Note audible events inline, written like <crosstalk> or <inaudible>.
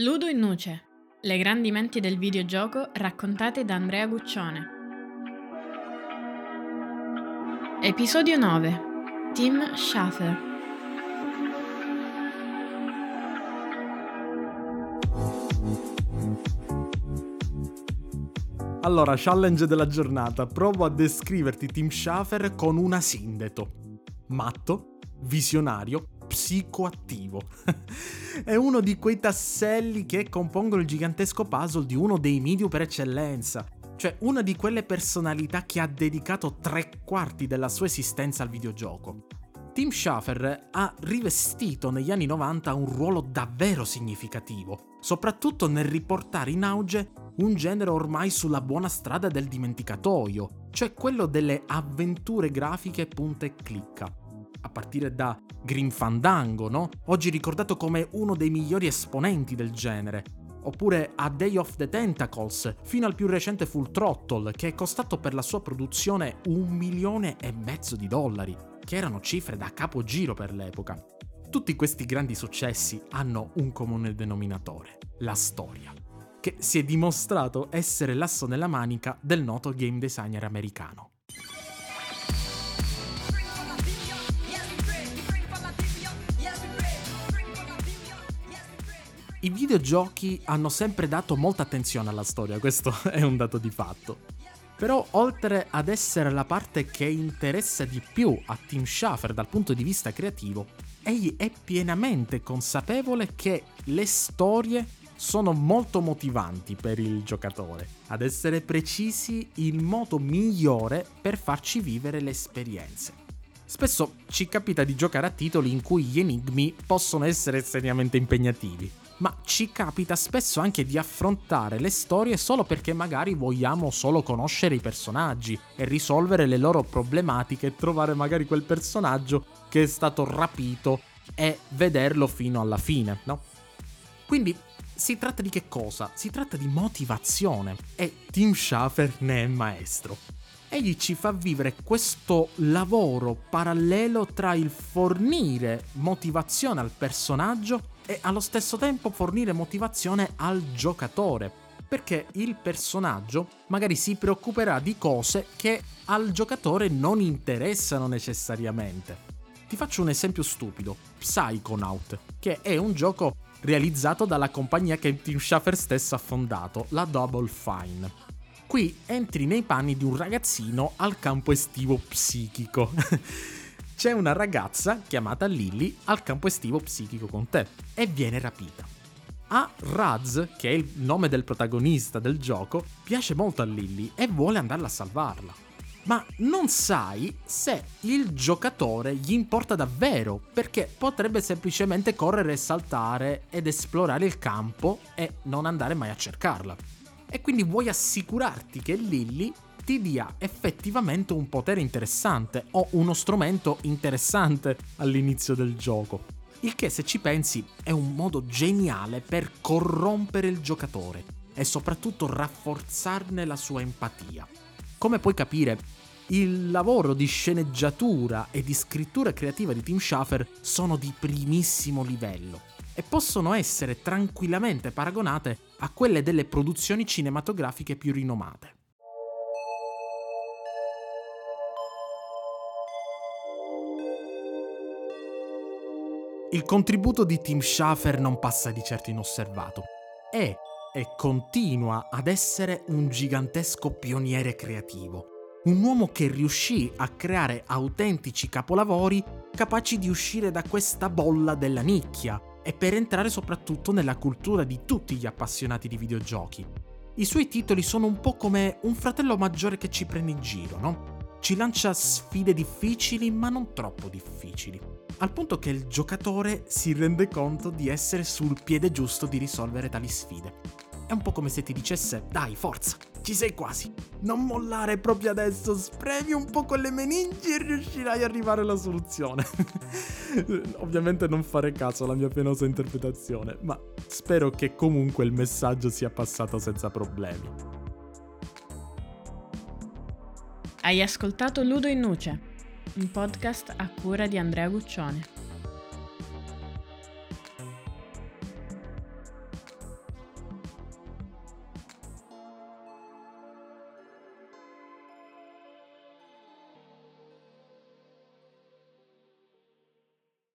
Ludo in Nuce. Le grandi menti del videogioco raccontate da Andrea Guccione. Episodio 9. Tim Schafer. Allora, challenge della giornata. Provo a descriverti Tim Schafer con un asindeto. Matto, visionario, psicoattivo. È uno di quei tasselli che compongono il gigantesco puzzle di uno dei media per eccellenza. Cioè, una di quelle personalità che ha dedicato tre quarti della sua esistenza al videogioco. Tim Schafer ha rivestito negli anni 90 un ruolo davvero significativo, soprattutto nel riportare in auge un genere ormai sulla buona strada del dimenticatoio, cioè quello delle avventure grafiche punta e clicca. Partire da Grim Fandango, no? Oggi ricordato come uno dei migliori esponenti del genere. Oppure A Day of the Tentacles, fino al più recente Full Throttle, che è costato per la sua produzione un milione e mezzo di dollari, che erano cifre da capogiro per l'epoca. Tutti questi grandi successi hanno un comune denominatore, la storia che si è dimostrato essere l'asso nella manica del noto game designer americano. I videogiochi hanno sempre dato molta attenzione alla storia, questo <laughs> è un dato di fatto. Però oltre ad essere la parte che interessa di più a Tim Schafer dal punto di vista creativo, egli è pienamente consapevole che le storie sono molto motivanti per il giocatore. Ad essere precisi, il modo migliore per farci vivere le esperienze. Spesso ci capita di giocare a titoli in cui gli enigmi possono essere seriamente impegnativi, ma ci capita spesso anche di affrontare le storie solo perché magari vogliamo solo conoscere i personaggi e risolvere le loro problematiche e trovare magari quel personaggio che è stato rapito e vederlo fino alla fine, no? Quindi si tratta di che cosa? Si tratta di motivazione e Tim Schafer ne è maestro. Egli ci fa vivere questo lavoro parallelo tra il fornire motivazione al personaggio e allo stesso tempo fornire motivazione al giocatore. Perché il personaggio magari si preoccuperà di cose che al giocatore non interessano necessariamente. Ti faccio un esempio stupido, Psychonaut, che è un gioco realizzato dalla compagnia che Tim Schafer stesso ha fondato, la Double Fine. Qui entri nei panni di un ragazzino al campo estivo psichico. <laughs> C'è una ragazza chiamata Lily al campo estivo psichico con te e viene rapita. A Raz, che è il nome del protagonista del gioco, piace molto a Lily e vuole andarla a salvarla ma non sai se il giocatore gli importa davvero, perché potrebbe semplicemente correre e saltare ed esplorare il campo e non andare mai a cercarla. E quindi vuoi assicurarti che Lily ti dia effettivamente un potere interessante o uno strumento interessante all'inizio del gioco. Il che se ci pensi è un modo geniale per corrompere il giocatore e soprattutto rafforzarne la sua empatia. Come puoi capire, il lavoro di sceneggiatura e di scrittura creativa di Tim Schafer sono di primissimo livello e possono essere tranquillamente paragonate a quelle delle produzioni cinematografiche più rinomate. Il contributo di Tim Schafer non passa di certo inosservato. È e continua ad essere un gigantesco pioniere creativo un uomo che riuscì a creare autentici capolavori capaci di uscire da questa bolla della nicchia e per entrare soprattutto nella cultura di tutti gli appassionati di videogiochi. I suoi titoli sono un po' come un fratello maggiore che ci prende in giro, no? Ci lancia sfide difficili ma non troppo difficili, al punto che il giocatore si rende conto di essere sul piede giusto di risolvere tali sfide. È un po' come se ti dicesse, dai, forza, ci sei quasi. Non mollare proprio adesso, spremi un po' con le meningi e riuscirai a arrivare alla soluzione. <laughs> Ovviamente non fare caso alla mia penosa interpretazione, ma spero che comunque il messaggio sia passato senza problemi. Hai ascoltato Ludo in Nuce, un podcast a cura di Andrea Guccione.